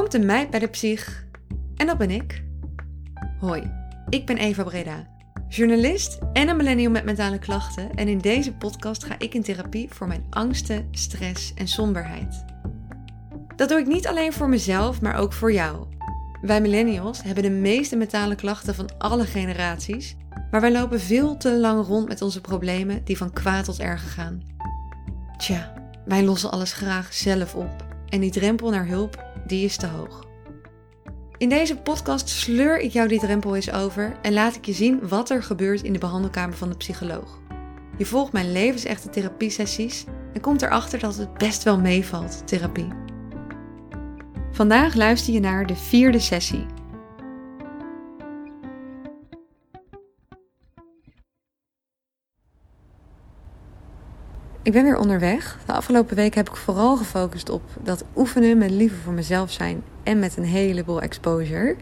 komt een meid bij de psych. En dat ben ik. Hoi, ik ben Eva Breda, journalist en een millennial met mentale klachten. En in deze podcast ga ik in therapie voor mijn angsten, stress en somberheid. Dat doe ik niet alleen voor mezelf, maar ook voor jou. Wij millennials hebben de meeste mentale klachten van alle generaties, maar wij lopen veel te lang rond met onze problemen die van kwaad tot erger gaan. Tja, wij lossen alles graag zelf op en die drempel naar hulp, die is te hoog. In deze podcast sleur ik jou die drempel eens over en laat ik je zien wat er gebeurt in de behandelkamer van de psycholoog. Je volgt mijn levensechte therapiesessies en komt erachter dat het best wel meevalt, therapie. Vandaag luister je naar de vierde sessie. Ik ben weer onderweg. De afgelopen week heb ik vooral gefocust op dat oefenen met liefde voor mezelf zijn en met een heleboel exposure.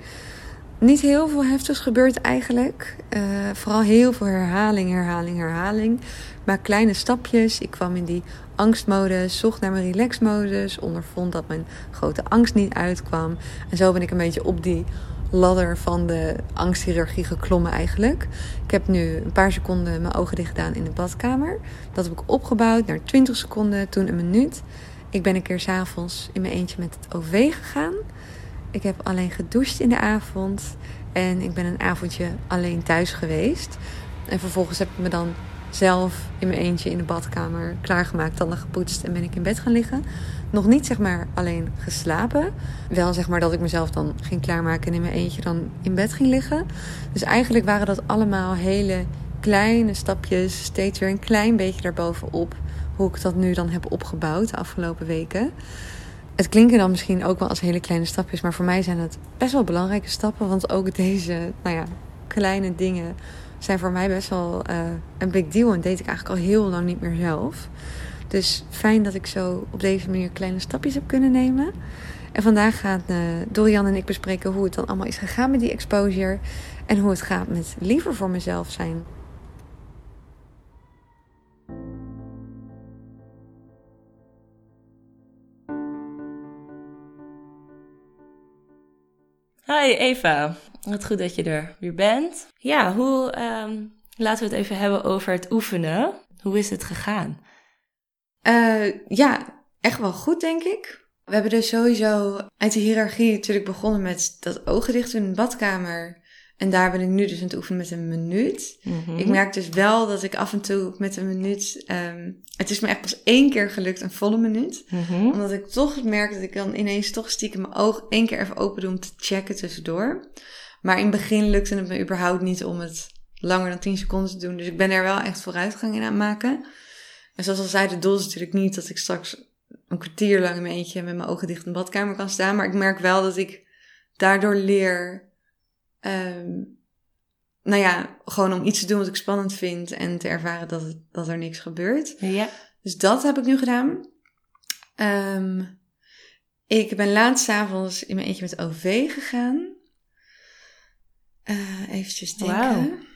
Niet heel veel heftigs gebeurt eigenlijk. Uh, vooral heel veel herhaling, herhaling, herhaling. Maar kleine stapjes. Ik kwam in die angstmodus, zocht naar mijn relaxmodus, ondervond dat mijn grote angst niet uitkwam. En zo ben ik een beetje op die ladder van de angsthierarchie geklommen eigenlijk. Ik heb nu een paar seconden mijn ogen dicht gedaan in de badkamer. Dat heb ik opgebouwd naar 20 seconden, toen een minuut. Ik ben een keer s'avonds in mijn eentje met het OV gegaan. Ik heb alleen gedoucht in de avond. En ik ben een avondje alleen thuis geweest. En vervolgens heb ik me dan zelf in mijn eentje in de badkamer klaargemaakt, tanden gepoetst en ben ik in bed gaan liggen. Nog niet zeg maar alleen geslapen. Wel zeg maar dat ik mezelf dan ging klaarmaken en in mijn eentje dan in bed ging liggen. Dus eigenlijk waren dat allemaal hele kleine stapjes, steeds weer een klein beetje daarbovenop. Hoe ik dat nu dan heb opgebouwd de afgelopen weken. Het klinken dan misschien ook wel als hele kleine stapjes, maar voor mij zijn het best wel belangrijke stappen. Want ook deze, nou ja, kleine dingen zijn voor mij best wel uh, een big deal. En deed ik eigenlijk al heel lang niet meer zelf. Dus fijn dat ik zo op deze manier kleine stapjes heb kunnen nemen. En vandaag gaan uh, Dorian en ik bespreken hoe het dan allemaal is gegaan met die exposure. En hoe het gaat met liever voor mezelf zijn. Hi Eva, wat goed dat je er weer bent. Ja, hoe, um, laten we het even hebben over het oefenen. Hoe is het gegaan? Uh, ja, echt wel goed denk ik. We hebben dus sowieso uit de hiërarchie natuurlijk begonnen met dat ogen dicht in de badkamer. En daar ben ik nu dus aan het oefenen met een minuut. Ik merk dus wel dat ik af en toe met een minuut. Um, het is me echt pas één keer gelukt, een volle minuut. Omdat ik toch merk dat ik dan ineens toch stiekem mijn oog één keer even open doe om te checken tussendoor. Maar in het begin lukte het me überhaupt niet om het langer dan 10 seconden te doen. Dus ik ben er wel echt vooruitgang in aan het maken. En zoals al zei, de doel is natuurlijk niet dat ik straks een kwartier lang in mijn eentje met mijn ogen dicht in de badkamer kan staan. Maar ik merk wel dat ik daardoor leer Um, nou ja, gewoon om iets te doen wat ik spannend vind en te ervaren dat, het, dat er niks gebeurt. Ja. Dus dat heb ik nu gedaan. Um, ik ben laatst avonds in mijn eentje met OV gegaan. Uh, eventjes denken. Wow.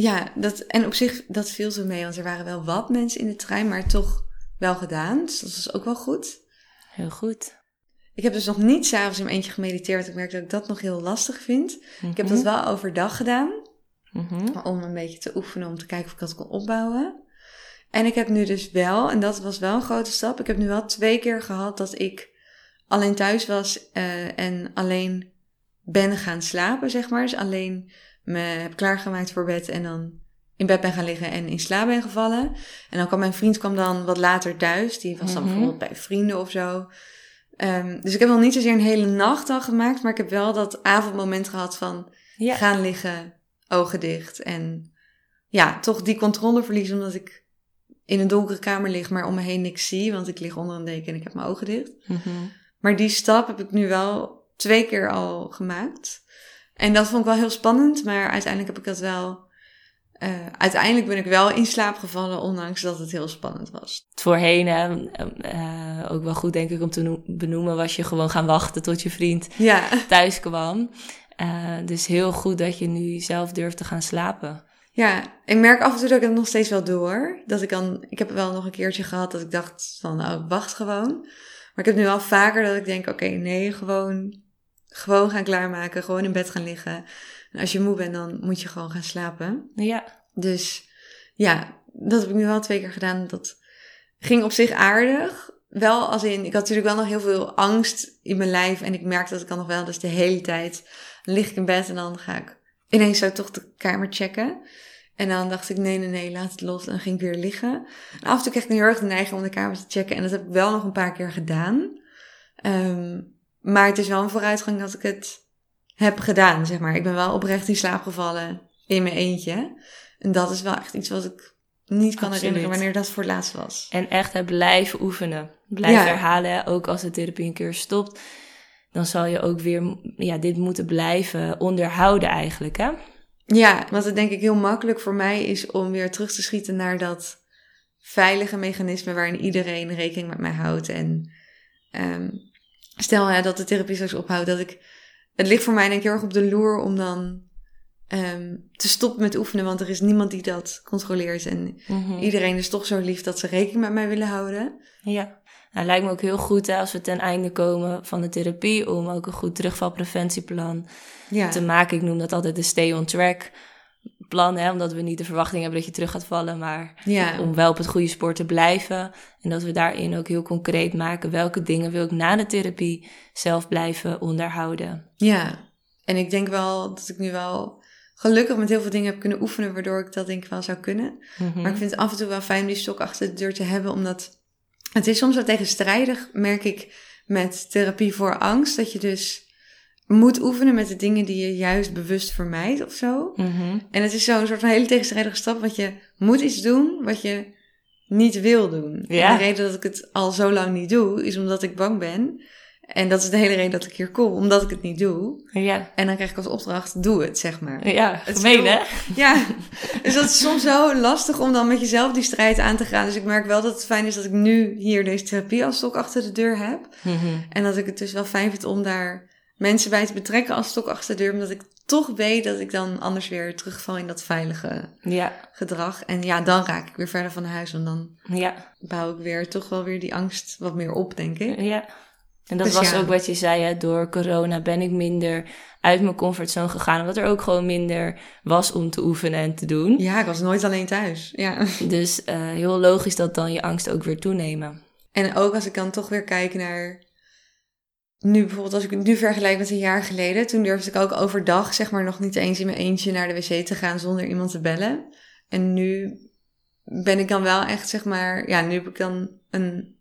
Ja, dat, en op zich, dat viel zo mee, want er waren wel wat mensen in de trein, maar toch wel gedaan. Dus dat was ook wel goed. Heel goed. Ik heb dus nog niet s'avonds in mijn eentje gemediteerd. Ik merk dat ik dat nog heel lastig vind. Ik heb dat mhm. wel overdag gedaan. Mhm. Om een beetje te oefenen, om te kijken of ik dat kon opbouwen. En ik heb nu dus wel, en dat was wel een grote stap. Ik heb nu wel twee keer gehad dat ik alleen thuis was uh, en alleen ben gaan slapen, zeg maar. Dus alleen me heb klaargemaakt voor bed en dan in bed ben gaan liggen en in slaap ben gevallen. En dan kwam mijn vriend kwam dan wat later thuis. Die was dan mhm. bijvoorbeeld bij vrienden of zo. Um, dus ik heb nog niet zozeer een hele nacht al gemaakt, maar ik heb wel dat avondmoment gehad van gaan liggen, ogen dicht. En ja, toch die controle verliezen omdat ik in een donkere kamer lig, maar om me heen niks zie, want ik lig onder een deken en ik heb mijn ogen dicht. Mm -hmm. Maar die stap heb ik nu wel twee keer al gemaakt. En dat vond ik wel heel spannend, maar uiteindelijk heb ik dat wel uh, uiteindelijk ben ik wel in slaap gevallen, ondanks dat het heel spannend was. Voorheen, uh, ook wel goed denk ik om te benoemen, was je gewoon gaan wachten tot je vriend ja. thuis kwam. Uh, dus heel goed dat je nu zelf durft te gaan slapen. Ja, ik merk af en toe dat ik het nog steeds wel door. Dat ik dan, ik heb wel nog een keertje gehad dat ik dacht van, nou, ik wacht gewoon. Maar ik heb nu wel vaker dat ik denk, oké, nee, gewoon, gewoon gaan klaarmaken. Gewoon in bed gaan liggen. En als je moe bent, dan moet je gewoon gaan slapen. Ja. Dus ja, dat heb ik nu wel twee keer gedaan. Dat ging op zich aardig. Wel als in, ik had natuurlijk wel nog heel veel angst in mijn lijf. En ik merkte dat ik dan nog wel, dus de hele tijd dan lig ik in bed en dan ga ik ineens zou toch de kamer checken. En dan dacht ik, nee, nee, nee, laat het los. En dan ging ik weer liggen. En af en toe kreeg ik heel erg de neiging om de kamer te checken. En dat heb ik wel nog een paar keer gedaan. Ehm, maar het is wel een vooruitgang dat ik het heb gedaan, zeg maar. Ik ben wel oprecht in slaap gevallen in mijn eentje. En dat is wel echt iets wat ik niet kan Absoluut. herinneren wanneer dat voor het laatst was. En echt blijven oefenen. Blijf Ja. herhalen. Ook als de therapie een keer stopt. Dan zal je ook weer ja, dit moeten blijven onderhouden eigenlijk. Hè? Ja, wat het denk ik heel makkelijk voor mij is om weer terug te schieten naar dat veilige mechanisme waarin iedereen rekening met mij houdt. En ehm, stel hè, dat de therapie straks ophoudt, dat ik. Het ligt voor mij denk ik heel erg op de loer om dan ehm, te stoppen met oefenen, want er is niemand die dat controleert. En Mhm. iedereen is toch zo lief dat ze rekening met mij willen houden. Ja, nou, lijkt me ook heel goed hè, als we ten einde komen van de therapie om ook een goed terugvalpreventieplan Ja, te maken. Ik noem dat altijd de stay on track plan, hè, omdat we niet de verwachting hebben dat je terug gaat vallen, maar ja, om wel op het goede spoor te blijven. En dat we daarin ook heel concreet maken welke dingen wil ik na de therapie zelf blijven onderhouden. ja. En ik denk wel dat ik nu wel gelukkig met heel veel dingen heb kunnen oefenen, waardoor ik dat denk ik wel zou kunnen. Mhm. Maar ik vind het af en toe wel fijn om die stok achter de deur te hebben, omdat het is soms wel tegenstrijdig, merk ik, met therapie voor angst. Dat je dus moet oefenen met de dingen die je juist bewust vermijdt of zo. Mhm. En het is zo'n soort van hele tegenstrijdige stap, want je moet iets doen wat je niet wil doen. Ja. En de reden dat ik het al zo lang niet doe, is omdat ik bang ben. En dat is de hele reden dat ik hier kom, omdat ik het niet doe. Ja, En dan krijg ik als opdracht, doe het, zeg maar. ja gemeen hè? Ja, dus dat is soms zo lastig om dan met jezelf die strijd aan te gaan. Dus ik merk wel dat het fijn is dat ik nu hier deze therapie als stok achter de deur heb. Mhm. En dat ik het dus wel fijn vind om daar mensen bij te betrekken als stok achter de deur. Omdat ik toch weet dat ik dan anders weer terugval in dat veilige Ja, gedrag. En ja, dan raak ik weer verder van huis. Want dan ja, bouw ik weer toch wel weer die angst wat meer op, denk ik. ja. En dat Dus was ja. ook wat je zei, hè? door corona ben ik minder uit mijn comfortzone gegaan. Omdat er ook gewoon minder was om te oefenen en te doen. Ja, ik was nooit alleen thuis. Ja. Dus eh, heel logisch dat dan je angst ook weer toenemen. En ook als ik dan toch weer kijk naar. Nu bijvoorbeeld, als ik het nu vergelijk met een jaar geleden. Toen durfde ik ook overdag, zeg maar, nog niet eens in mijn eentje naar de wc te gaan zonder iemand te bellen. En nu ben ik dan wel echt, zeg maar. Ja, nu heb ik dan een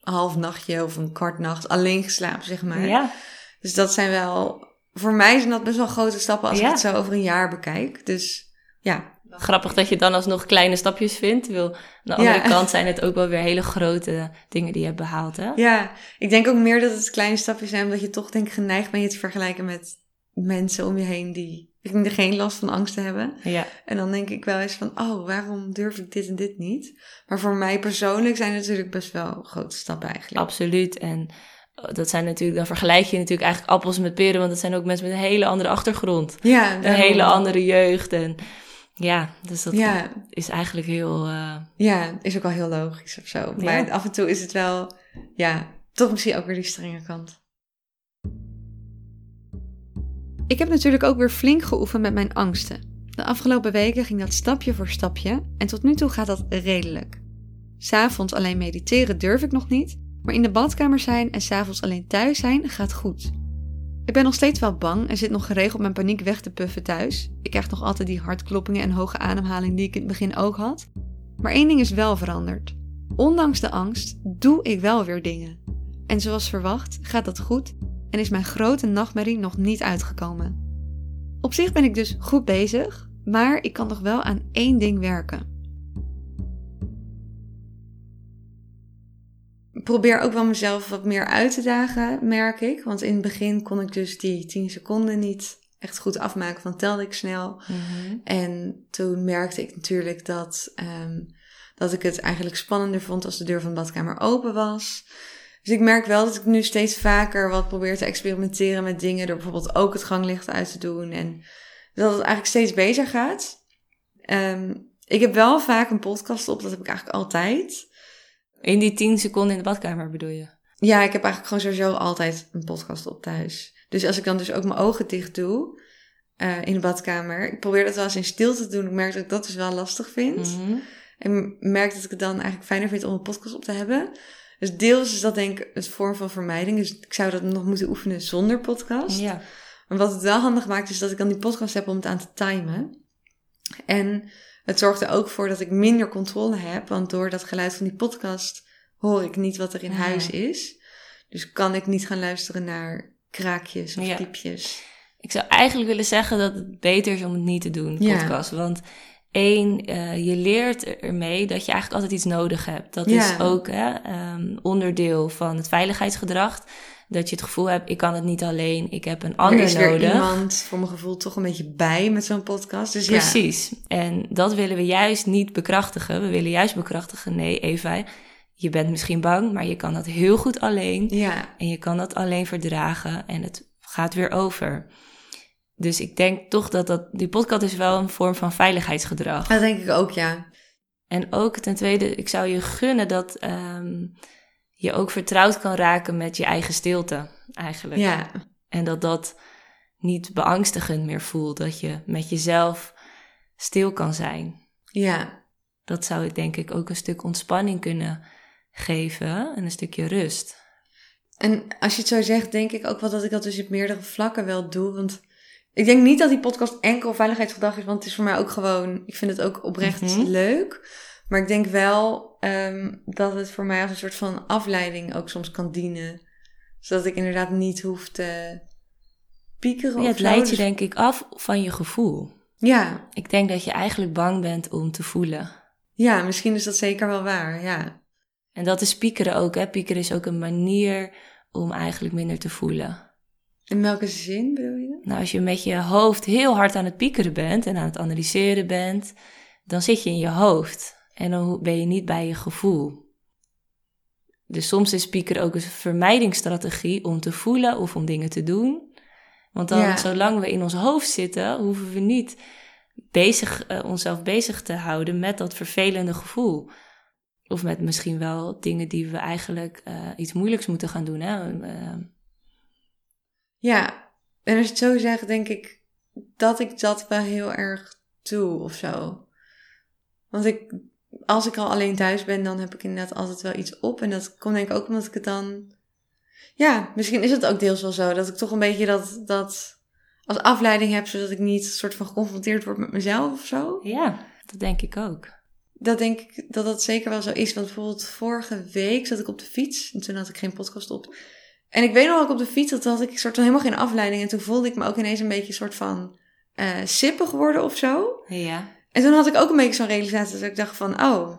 half nachtje of een kwart nacht alleen geslapen, zeg maar. Ja, Dus dat zijn wel. Voor mij zijn dat best wel grote stappen als Ja. ik het zo over een jaar bekijk. Dus ja. Grappig dat je dan alsnog kleine stapjes vindt. Wil, aan de andere Ja. kant zijn het ook wel weer hele grote dingen die je hebt behaald, hè? Ja, ik denk ook meer dat het kleine stapjes zijn, omdat je toch denk ik geneigd bent je te vergelijken met mensen om je heen die er geen last van angst hebben. Ja, En dan denk ik wel eens van, oh, waarom durf ik dit en dit niet? Maar voor mij persoonlijk zijn het natuurlijk best wel grote stappen eigenlijk. absoluut. En eh, dat zijn natuurlijk, dan vergelijk je natuurlijk eigenlijk appels met peren, want dat zijn ook mensen met een hele andere achtergrond. Ja, Een hele andere jeugd. En ja, dus dat Ja, is eigenlijk heel. eh, ja, is ook wel heel logisch of zo. Maar Ja. af en toe is het wel, ja, toch misschien ook weer die strenge kant. Ik heb natuurlijk ook weer flink geoefend met mijn angsten. De afgelopen weken ging dat stapje voor stapje en tot nu toe gaat dat redelijk. S'avonds alleen mediteren durf ik nog niet, maar in de badkamer zijn en s'avonds alleen thuis zijn gaat goed. Ik ben nog steeds wel bang en zit nog geregeld mijn paniek weg te puffen thuis. Ik krijg nog altijd die hartkloppingen en hoge ademhaling die ik in het begin ook had. Maar één ding is wel veranderd. Ondanks de angst doe ik wel weer dingen. En zoals verwacht gaat dat goed en is mijn grote nachtmerrie nog niet uitgekomen. Op zich ben ik dus goed bezig, maar ik kan nog wel aan één ding werken. Probeer ook wel mezelf wat meer uit te dagen, merk ik. Want in het begin kon ik dus die 10 seconden niet echt goed afmaken, van telde ik snel. En toen merkte ik natuurlijk dat, ehm, dat ik het eigenlijk spannender vond als de deur van de badkamer open was. Dus ik merk wel dat ik nu steeds vaker wat probeer te experimenteren met dingen. Door bijvoorbeeld ook het ganglicht uit te doen. En dat het eigenlijk steeds beter gaat. Ehm, ik heb wel vaak een podcast op, dat heb ik eigenlijk altijd. In die 10 seconden in de badkamer bedoel je? Ja, ik heb eigenlijk gewoon sowieso altijd een podcast op thuis. Dus als ik dan dus ook mijn ogen dicht doe uh, in de badkamer. Ik probeer dat wel eens in stilte te doen. Ik merk dat ik dat dus wel lastig vind. Mhm. En merk dat ik het dan eigenlijk fijner vind om een podcast op te hebben. Dus deels is dat denk ik het vorm van vermijding. Dus ik zou dat nog moeten oefenen zonder podcast. Ja. Maar wat het wel handig maakt, is dat ik dan die podcast heb om het aan te timen. En het zorgt er ook voor dat ik minder controle heb. Want door dat geluid van die podcast hoor ik niet wat er in huis is. Dus kan ik niet gaan luisteren naar kraakjes of Ja. piepjes. Ik zou eigenlijk willen zeggen dat het beter is om het niet te doen, Ja. podcast. Want één, eh, je leert ermee dat je eigenlijk altijd iets nodig hebt. Dat Ja. is ook hè, ehm, onderdeel van het veiligheidsgedrag. Dat je het gevoel hebt, ik kan het niet alleen, ik heb een Er ander is weer nodig. iemand voor mijn gevoel toch een beetje bij met zo'n podcast. Dus ja. Precies. En dat willen we juist niet bekrachtigen. We willen juist bekrachtigen, nee Eva, je bent misschien bang, maar je kan dat heel goed alleen. Ja, En je kan dat alleen verdragen en het gaat weer over. Dus ik denk toch dat, dat die podcast is wel een vorm van veiligheidsgedrag. dat denk ik ook, ja. En ook ten tweede, ik zou je gunnen dat ehm, je ook vertrouwd kan raken met je eigen stilte eigenlijk. Ja, En dat dat niet beangstigend meer voelt. Dat je met jezelf stil kan zijn. ja. Dat zou ik denk ik ook een stuk ontspanning kunnen geven en een stukje rust. En als je het zo zegt, denk ik ook wel dat ik dat dus op meerdere vlakken wel doe. Want ik denk niet dat die podcast enkel veiligheidsgedrag is, want het is voor mij ook gewoon, ik vind het ook oprecht Mhm. leuk. Maar ik denk wel ehm, dat het voor mij als een soort van afleiding ook soms kan dienen. Zodat ik inderdaad niet hoef te piekeren Ja, of het leidt je Dus- denk ik af van je gevoel. Ja, Ik denk dat je eigenlijk bang bent om te voelen. ja, misschien is dat zeker wel waar, ja. En dat is piekeren ook. Hè? Piekeren is ook een manier om eigenlijk minder te voelen. In welke zin bedoel je dat? Nou, als je met je hoofd heel hard aan het piekeren bent en aan het analyseren bent, dan zit je in je hoofd. En dan ben je niet bij je gevoel. Dus soms is piekeren ook een vermijdingsstrategie om te voelen of om dingen te doen. Want dan, Ja. zolang we in ons hoofd zitten, hoeven we niet bezig, eh, onszelf bezig te houden met dat vervelende gevoel. Of met misschien wel dingen die we eigenlijk eh, iets moeilijks moeten gaan doen. Hè? Eh, Ja, en als je het zo zegt, denk ik dat ik dat wel heel erg doe of zo. Want ik, als ik al alleen thuis ben, dan heb ik inderdaad altijd wel iets op. En dat komt denk ik ook omdat ik het dan... Ja, misschien is het ook deels wel zo dat ik toch een beetje dat, dat als afleiding heb, zodat ik niet soort van geconfronteerd word met mezelf of zo. ja, dat denk ik ook. Dat denk ik dat dat zeker wel zo is. Want bijvoorbeeld vorige week zat ik op de fiets en toen had ik geen podcast op. En ik weet nog dat ik op de fiets zat, had ik soort van helemaal geen afleiding. En toen voelde ik me ook ineens een beetje een soort van eh sippig worden of zo. Ja. En toen had ik ook een beetje zo'n realisatie dat ik dacht van, oh,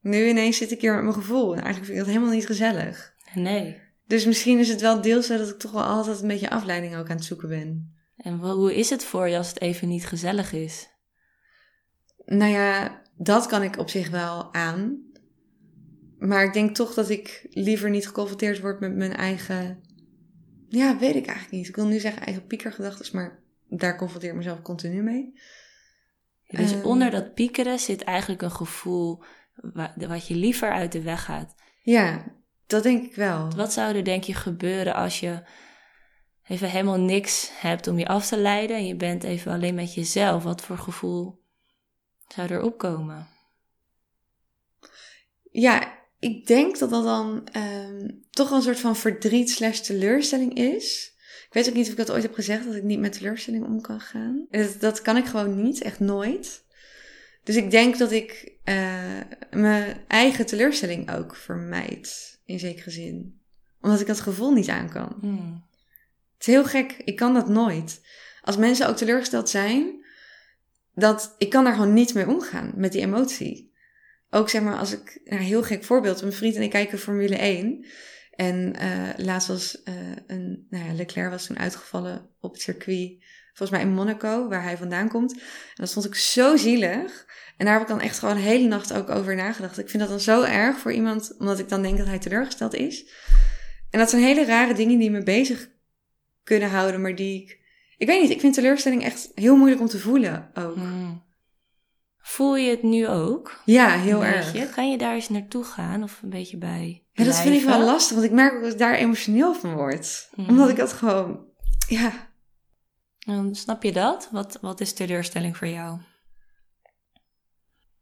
nu ineens zit ik hier met mijn gevoel. En eigenlijk vind ik dat helemaal niet gezellig. Nee. Dus misschien is het wel deels zo dat ik toch wel altijd een beetje afleiding ook aan het zoeken ben. En hoe is het voor je als het even niet gezellig is? Nou ja, dat kan ik op zich wel aan. Maar ik denk toch dat ik liever niet geconfronteerd word met mijn eigen. Ja, weet ik eigenlijk niet. Ik wil nu zeggen eigen piekergedachten, maar daar confronteer ik mezelf continu mee. Dus Ehm. onder dat piekeren zit eigenlijk een gevoel wa- wat je liever uit de weg gaat. Ja, dat denk ik wel. Wat zou er denk je gebeuren als je even helemaal niks hebt om je af te leiden en je bent even alleen met jezelf? Wat voor gevoel zou er opkomen? Ja, ik denk dat dat dan ehm, toch een soort van verdriet slash teleurstelling is. Ik weet ook niet of ik dat ooit heb gezegd, dat ik niet met teleurstelling om kan gaan. Dat, dat kan ik gewoon niet, echt nooit. Dus ik denk dat ik eh, mijn eigen teleurstelling ook vermijd, in zekere zin. Omdat ik dat gevoel niet aan kan. Hmm. Het is heel gek, ik kan dat nooit. Als mensen ook teleurgesteld zijn, dat ik kan daar gewoon niet mee omgaan, met die emotie. Ook zeg maar, als ik, een heel gek voorbeeld, mijn vriend en ik kijken Formule 1. En eh, laatst was eh, een, nou ja, Leclerc was toen uitgevallen op het circuit, volgens mij in Monaco, waar hij vandaan komt. En dat vond ik zo zielig. En daar heb ik dan echt gewoon de hele nacht ook over nagedacht. Ik vind dat dan zo erg voor iemand, omdat ik dan denk dat hij teleurgesteld is. En dat zijn hele rare dingen die me bezig kunnen houden, maar die ik... Ik weet niet, ik vind teleurstelling echt heel moeilijk om te voelen ook. Hmm. Voel je het nu ook? Ja, heel erg. Kan je daar eens naartoe gaan of een beetje bij? Ja, dat vind ik wel lastig, want ik merk ook dat ik daar emotioneel van word. Mhm. Omdat ik dat gewoon, ja, Dan snap je dat? Wat, wat is teleurstelling voor jou?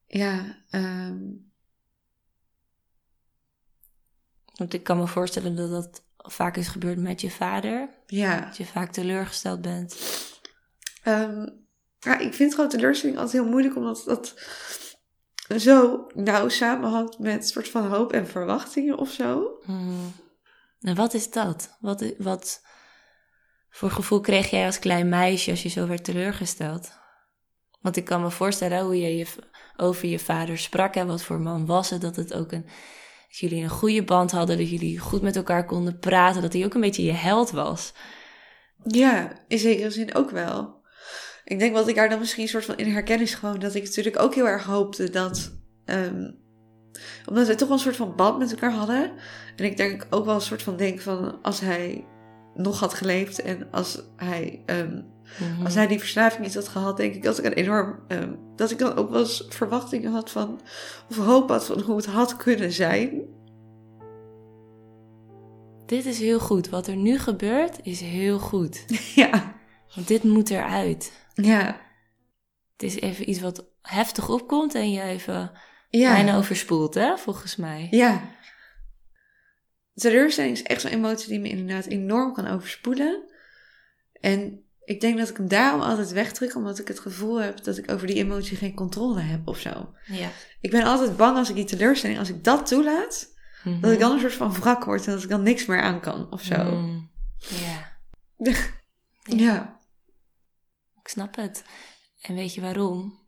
ja, ehm, Want ik kan me voorstellen dat dat vaak is gebeurd met je vader. ja. Dat je vaak teleurgesteld bent. Ehm, ja, ik vind gewoon teleurstelling altijd heel moeilijk, omdat dat zo nauw samenhangt met een soort van hoop en verwachtingen of zo. Hmm. En wat is dat? Wat, wat voor gevoel kreeg jij als klein meisje als je zo werd teleurgesteld? Want ik kan me voorstellen hoe je, je over je vader sprak en wat voor man was het. Dat het ook een, dat jullie een goede band hadden, dat jullie goed met elkaar konden praten, dat hij ook een beetje je held was. Ja, in zekere zin ook wel. Ik denk wat ik daar dan misschien een soort van in herken is gewoon dat ik natuurlijk ook heel erg hoopte dat. ehm, omdat we toch wel een soort van band met elkaar hadden. En ik denk ook wel een soort van denk van als hij nog had geleefd en als hij, ehm, Mhm. als hij die verslaving niet had gehad, denk ik dat ik een enorm. ehm, dat ik dan ook wel eens verwachtingen had van. of hoop had van hoe het had kunnen zijn. Dit is heel goed. Wat er nu gebeurt is heel goed. ja. Want dit moet eruit. Ja. Het is even iets wat heftig opkomt en je even Ja. bijna overspoelt, hè, volgens mij. Ja. Teleurstelling is echt zo'n emotie die me inderdaad enorm kan overspoelen. En ik denk dat ik hem daarom altijd wegdruk, omdat ik het gevoel heb dat ik over die emotie geen controle heb of zo. Ja. Ik ben altijd bang als ik die teleurstelling, als ik dat toelaat, Mhm. dat ik dan een soort van wrak word en dat ik dan niks meer aan kan of zo. Mm. Ja, Ja. Snap het. En weet je waarom?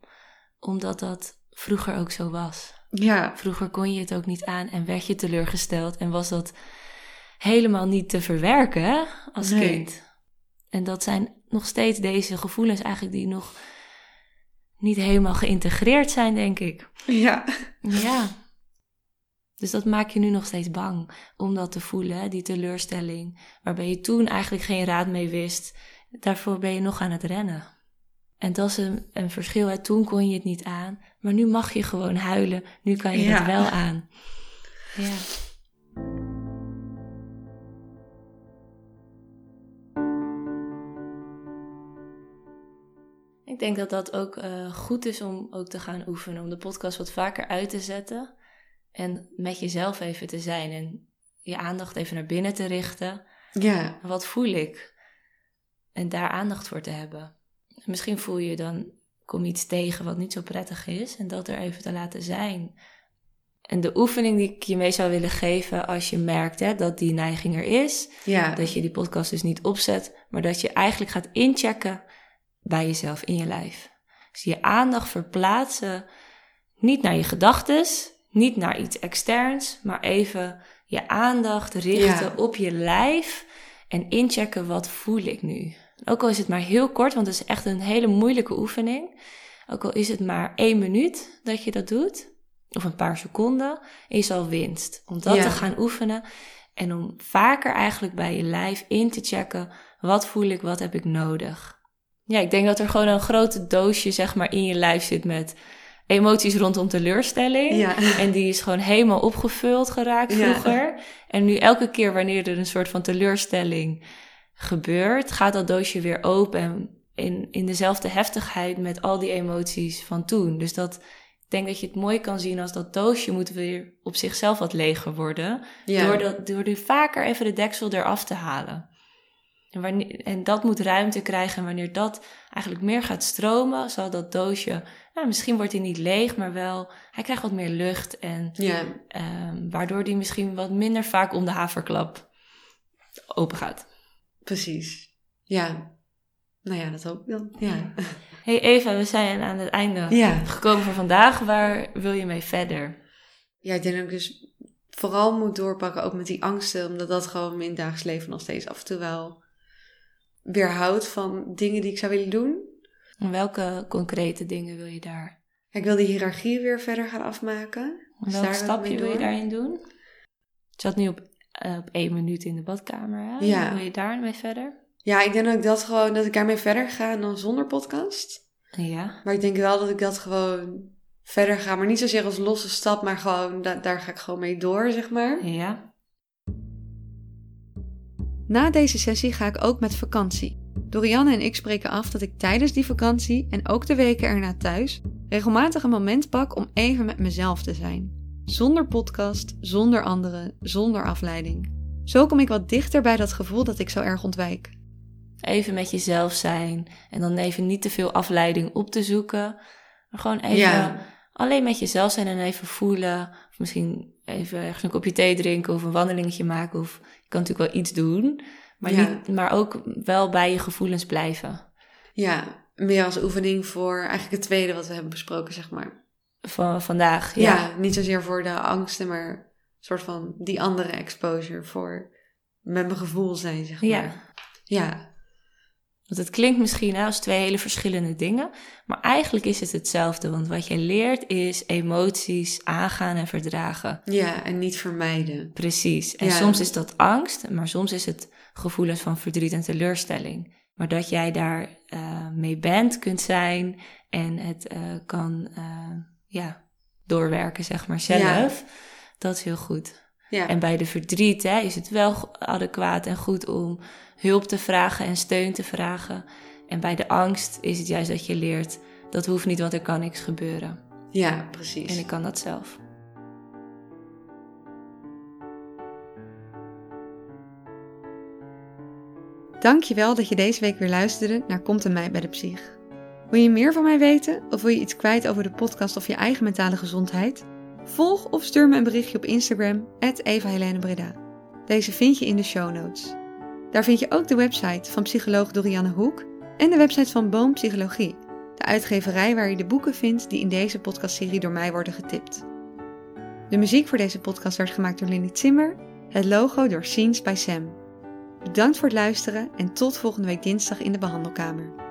Omdat dat vroeger ook zo was. Ja. Vroeger kon je het ook niet aan en werd je teleurgesteld en was dat helemaal niet te verwerken als Nee. kind. En dat zijn nog steeds deze gevoelens eigenlijk die nog niet helemaal geïntegreerd zijn, denk ik. Ja. Ja. Dus dat maakt je nu nog steeds bang om dat te voelen, die teleurstelling. Waarbij je toen eigenlijk geen raad mee wist. Daarvoor ben je nog aan het rennen. En dat is een, een verschil. Hè? Toen kon je het niet aan, maar nu mag je gewoon huilen. Nu kan je Ja. het wel aan. Ja. Ik denk dat dat ook eh, goed is om ook te gaan oefenen. Om de podcast wat vaker uit te zetten. En met jezelf even te zijn. En je aandacht even naar binnen te richten. Ja. Wat voel ik? En daar aandacht voor te hebben. Misschien voel je dan, kom iets tegen wat niet zo prettig is. En dat er even te laten zijn. En de oefening die ik je mee zou willen geven als je merkt hè, dat die neiging er is. Ja. Dat je die podcast dus niet opzet, maar dat je eigenlijk gaat inchecken bij jezelf, in je lijf. Dus je aandacht verplaatsen, niet naar je gedachtes, niet naar iets externs, maar even je aandacht richten Ja. op je lijf en inchecken wat voel ik nu. Ook al is het maar heel kort, want het is echt een hele moeilijke oefening. Ook al is het maar één minuut dat je dat doet, of een paar seconden, is al winst. Om dat Ja. te gaan oefenen en om vaker eigenlijk bij je lijf in te checken, wat voel ik, wat heb ik nodig. Ja, ik denk dat er gewoon een grote doosje zeg maar in je lijf zit met emoties rondom teleurstelling. Ja. En die is gewoon helemaal opgevuld geraakt Ja. vroeger. En nu elke keer wanneer er een soort van teleurstelling gebeurt, gaat dat doosje weer open en in, in dezelfde heftigheid met al die emoties van toen. Dus dat, ik denk dat je het mooi kan zien als dat doosje moet weer op zichzelf wat leger worden. Ja. Door, dat, door er vaker even de deksel eraf te halen. En, wanneer, en dat moet ruimte krijgen. En wanneer dat eigenlijk meer gaat stromen, zal dat doosje, nou, misschien wordt hij niet leeg, maar wel, hij krijgt wat meer lucht. En Ja. ehm, waardoor die misschien wat minder vaak om de haverklap open gaat. Precies. Ja. Nou ja, dat hoop ik dan. Ja. Hey Eva, we zijn aan het einde Ja. gekomen voor vandaag. Waar wil je mee verder? Ja, ik denk dat ik dus vooral moet doorpakken, ook met die angsten, omdat dat gewoon mijn dagelijks leven nog steeds af en toe wel weerhoudt van dingen die ik zou willen doen. En welke concrete dingen wil je daar? Ik wil die hiërarchie weer verder gaan afmaken. Welk stapje wil je daarin doen? Je zat nu op, eh, op één minuut in de badkamer. Hè? Ja. Wil je daarmee verder? Ja, ik denk dat ik dat gewoon, dat ik daarmee verder ga dan zonder podcast. Ja. Maar ik denk wel dat ik dat gewoon verder ga. Maar niet zozeer als losse stap, maar gewoon da- daar ga ik gewoon mee door, zeg maar. Ja. Na deze sessie ga ik ook met vakantie. Dorianne en ik spreken af dat ik tijdens die vakantie en ook de weken erna thuis regelmatig een moment pak om even met mezelf te zijn. Zonder podcast, zonder anderen, zonder afleiding. Zo kom ik wat dichter bij dat gevoel dat ik zo erg ontwijk. Even met jezelf zijn. En dan even niet te veel afleiding op te zoeken. Maar gewoon even Ja. alleen met jezelf zijn en even voelen. Of misschien even ergens een kopje thee drinken of een wandelingetje maken. Of je kan natuurlijk wel iets doen. Maar, Ja. niet, maar ook wel bij je gevoelens blijven. Ja, meer als oefening voor eigenlijk het tweede wat we hebben besproken, zeg maar. Van vandaag. Ja, Ja. niet zozeer voor de angsten, maar een soort van die andere exposure voor met mijn gevoel zijn, zeg maar. Ja. Ja, Want het klinkt misschien als twee hele verschillende dingen. Maar eigenlijk is het hetzelfde. Want wat je leert is emoties aangaan en verdragen. ja, en niet vermijden. Precies. En Ja. soms is dat angst, maar soms is het gevoelens van verdriet en teleurstelling. Maar dat jij daar eh, mee bent, kunt zijn en het eh, kan eh, ja, doorwerken, zeg maar zelf, dat is heel goed. Ja, En bij de verdriet hè, is het wel adequaat en goed om hulp te vragen en steun te vragen. En bij de angst is het juist dat je leert, dat hoeft niet, want er kan niks gebeuren. ja precies. En ik kan dat zelf. Dankjewel dat je deze week weer luisterde naar Komt een Mij bij de Psych. Wil je meer van mij weten of wil je iets kwijt over de podcast of je eigen mentale gezondheid? Volg of stuur me een berichtje op Instagram, Breda. Deze vind je in de show notes. Daar vind je ook de website van psycholoog Dorianne Hoek en de website van Boom Psychologie, de uitgeverij waar je de boeken vindt die in deze podcastserie door mij worden getipt. De muziek voor deze podcast werd gemaakt door Lindy Zimmer, het logo door Scenes by Sam. Bedankt voor het luisteren en tot volgende week dinsdag in de behandelkamer.